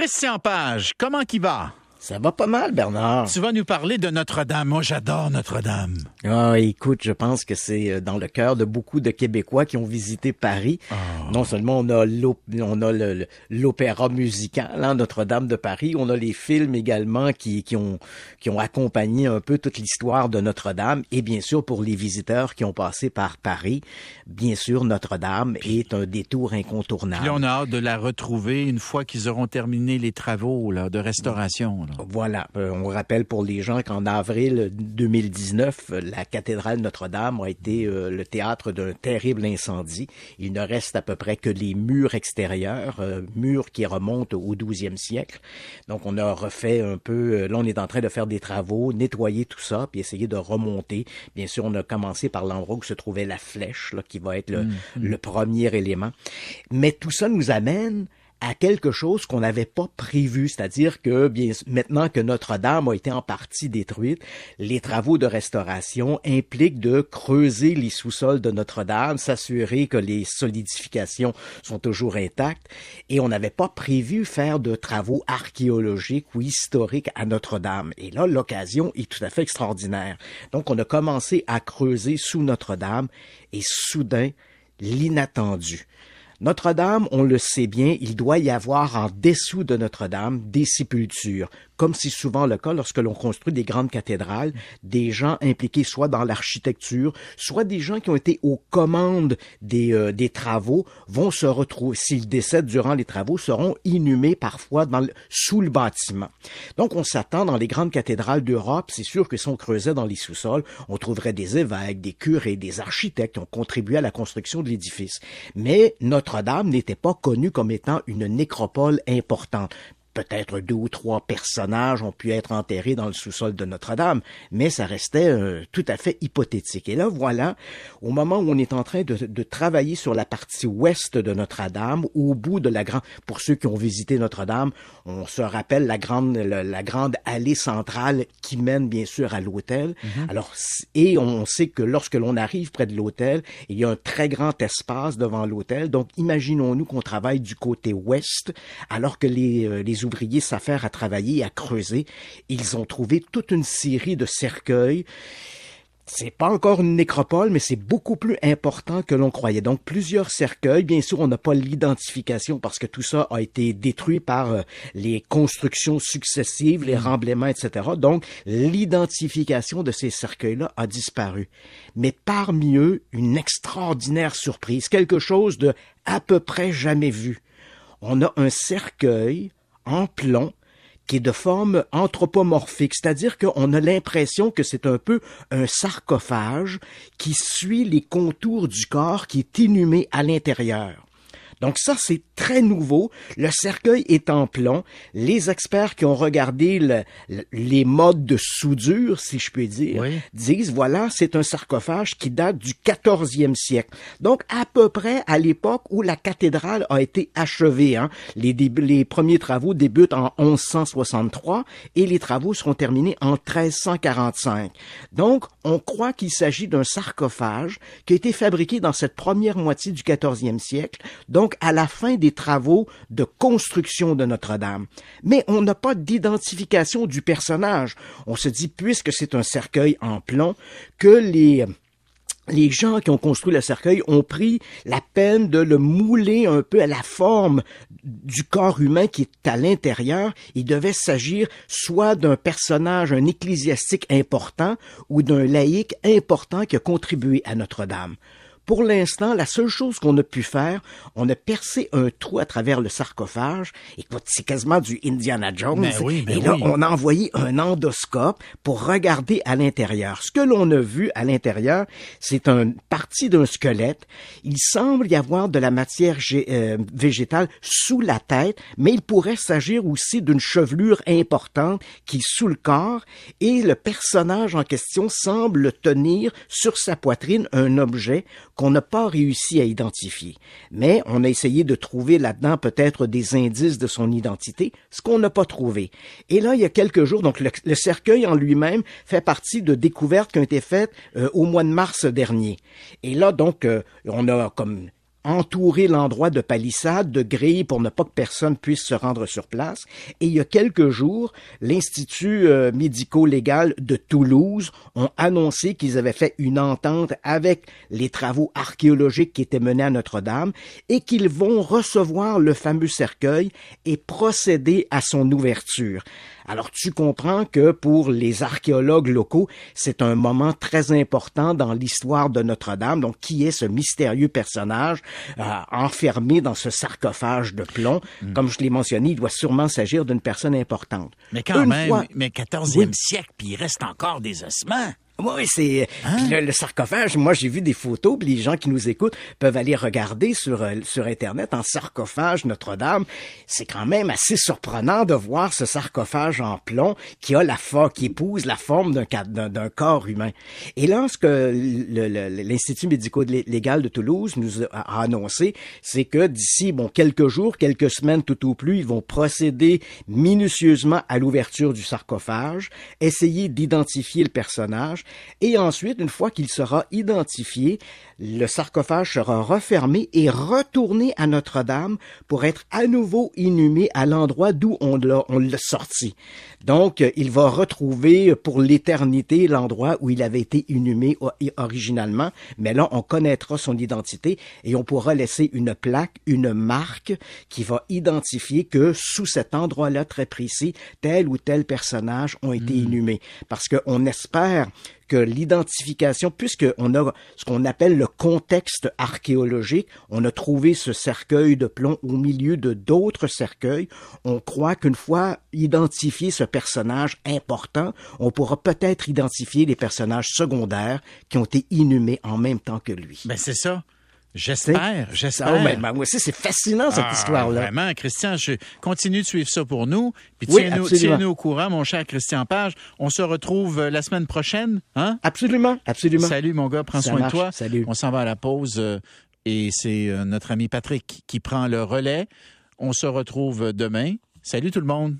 Christian Page, comment qui va? Ça va pas mal, Bernard. Tu vas nous parler de Notre-Dame. Moi, j'adore Notre-Dame. Ah, écoute, je pense que c'est euh, dans le cœur de beaucoup de Québécois qui ont visité Paris. Oh. Non seulement on a on a l'opéra musical, hein, Notre-Dame de Paris, on a les films également qui, qui ont qui ont accompagné un peu toute l'histoire de Notre-Dame. Et bien sûr, pour les visiteurs qui ont passé par Paris, bien sûr, Notre-Dame est un détour incontournable. Puis on a hâte de la retrouver une fois qu'ils auront terminé les travaux là, de restauration. Voilà. Euh, on rappelle pour les gens qu'en avril 2019, la cathédrale Notre-Dame a été euh, le théâtre d'un terrible incendie. Il ne reste à peu près que les murs extérieurs, euh, murs qui remontent au 12e siècle. Donc on a refait un peu, là on est en train de faire des travaux, nettoyer tout ça, puis essayer de remonter. Bien sûr, on a commencé par l'endroit où se trouvait la flèche, là, qui va être le, mmh, mmh. le premier élément. Mais tout ça nous amène à quelque chose qu'on n'avait pas prévu, c'est-à-dire que bien maintenant que Notre-Dame a été en partie détruite, les travaux de restauration impliquent de creuser les sous-sols de Notre-Dame, s'assurer que les solidifications sont toujours intactes et on n'avait pas prévu faire de travaux archéologiques ou historiques à Notre-Dame. Et là l'occasion est tout à fait extraordinaire. Donc on a commencé à creuser sous Notre-Dame et soudain l'inattendu. Notre-Dame, on le sait bien, il doit y avoir en dessous de Notre-Dame des sépultures, comme c'est souvent le cas lorsque l'on construit des grandes cathédrales, des gens impliqués soit dans l'architecture, soit des gens qui ont été aux commandes des, euh, des travaux vont se retrouver, s'ils décèdent durant les travaux, seront inhumés parfois dans sous le bâtiment. Donc on s'attend dans les grandes cathédrales d'Europe, c'est sûr que si on creusait dans les sous-sols, on trouverait des évêques, des curés, des architectes qui ont contribué à la construction de l'édifice. Mais notre notre-Dame n'était pas connue comme étant une nécropole importante peut-être deux ou trois personnages ont pu être enterrés dans le sous-sol de Notre-Dame, mais ça restait euh, tout à fait hypothétique. Et là, voilà, au moment où on est en train de, de travailler sur la partie ouest de Notre-Dame, au bout de la grande, pour ceux qui ont visité Notre-Dame, on se rappelle la grande, la, grande allée centrale qui mène bien sûr à l'hôtel. Mm-hmm. Alors, et on sait que lorsque l'on arrive près de l'hôtel, il y a un très grand espace devant l'hôtel. Donc, imaginons-nous qu'on travaille du côté ouest, alors que les, euh, les ouvriers s'affairent à travailler, à creuser. Ils ont trouvé toute une série de cercueils. C'est pas encore une nécropole, mais c'est beaucoup plus important que l'on croyait. Donc, plusieurs cercueils. Bien sûr, on n'a pas l'identification parce que tout ça a été détruit par euh, les constructions successives, les remblaiements, etc. Donc, l'identification de ces cercueils-là a disparu. Mais parmi eux, une extraordinaire surprise, quelque chose de à peu près jamais vu. On a un cercueil en plomb qui est de forme anthropomorphique, c'est-à-dire qu'on a l'impression que c'est un peu un sarcophage qui suit les contours du corps qui est inhumé à l'intérieur. Donc ça, c'est très nouveau. Le cercueil est en plomb. Les experts qui ont regardé les modes de soudure, si je puis dire, disent, voilà, c'est un sarcophage qui date du 14e siècle. Donc, à peu près à l'époque où la cathédrale a été achevée. Hein. Les, les premiers travaux débutent en 1163 et les travaux seront terminés en 1345. Donc, on croit qu'il s'agit d'un sarcophage qui a été fabriqué dans cette première moitié du 14e siècle. Donc, à la fin des travaux de construction de Notre-Dame. Mais on n'a pas d'identification du personnage. On se dit, puisque c'est un cercueil en plomb, que les les gens qui ont construit le cercueil ont pris la peine de le mouler un peu à la forme du corps humain qui est à l'intérieur. Il devait s'agir soit d'un personnage, un ecclésiastique important ou d'un laïc important qui a contribué à Notre-Dame. Pour l'instant, la seule chose qu'on a pu faire, on a percé un trou à travers le sarcophage. Écoute, c'est quasiment du Indiana Jones. Ben oui, ben et là, on a envoyé un endoscope pour regarder à l'intérieur. Ce que l'on a vu à l'intérieur, c'est une partie d'un squelette. Il semble y avoir de la matière euh, végétale sous la tête, mais il pourrait s'agir aussi d'une chevelure importante qui est sous le corps et le personnage en question semble tenir sur sa poitrine un objet qu'on n'a pas réussi à identifier. Mais on a essayé de trouver là-dedans peut-être des indices de son identité, ce qu'on n'a pas trouvé. Et là, il y a quelques jours, donc le, cercueil en lui-même fait partie de découvertes qui ont été faites euh, au mois de mars dernier. Et là, donc, euh, on a comme entourer l'endroit de palissades, de grilles pour ne pas que personne puisse se rendre sur place. Et il y a quelques jours, l'Institut euh, médico-légal de Toulouse ont annoncé qu'ils avaient fait une entente avec les travaux archéologiques qui étaient menés à Notre-Dame et qu'ils vont recevoir le fameux cercueil et procéder à son ouverture. Alors tu comprends que pour les archéologues locaux, c'est un moment très important dans l'histoire de Notre-Dame. Donc qui est ce mystérieux personnage euh, enfermé dans ce sarcophage de plomb? Hmm. Comme je l'ai mentionné, il doit sûrement s'agir d'une personne importante. Mais quand Une même, fois- mais 14e siècle, puis il reste encore des ossements. Oui, c'est Hein? le, le sarcophage. Moi, j'ai vu des photos, puis les gens qui nous écoutent peuvent aller regarder sur euh, sur internet en sarcophage Notre-Dame. C'est quand même assez surprenant de voir ce sarcophage en plomb qui a la forme, qui épouse la forme d'un corps humain. Et là, ce que l'Institut médico-légal de Toulouse nous a a annoncé, c'est que d'ici bon quelques jours, quelques semaines tout au plus, ils vont procéder minutieusement à l'ouverture du sarcophage, essayer d'identifier le personnage, et ensuite, une fois qu'il sera identifié, le sarcophage sera refermé et retourné à Notre-Dame pour être à nouveau inhumé à l'endroit d'où on l'a on l'a sorti. Donc, il va retrouver pour l'éternité l'endroit où il avait été inhumé originalement, mais là, on connaîtra son identité et on pourra laisser une plaque, une marque qui va identifier que sous cet endroit-là très précis, tel ou tel personnage ont été inhumés. Parce qu'on espère que l'identification, puisqu'on a ce qu'on appelle le contexte archéologique, on a trouvé ce cercueil de plomb au milieu de d'autres cercueils, on croit qu'une fois identifié ce personnage important, on pourra peut-être identifier les personnages secondaires qui ont été inhumés en même temps que lui. Ben c'est ça. J'espère, j'espère. oh, ben, moi aussi, c'est fascinant cette Ah, histoire-là. Vraiment, Christian, je continue de suivre ça pour nous. Puis Oui, tiens-nous tiens-nous au courant, mon cher Christian Page. On se retrouve euh, la semaine prochaine, hein? Absolument, absolument. Salut, mon gars, prends Ça soin marche. de toi. Salut. On s'en va à la pause euh, et c'est euh, notre ami Patrick qui prend le relais. On se retrouve demain. Salut tout le monde.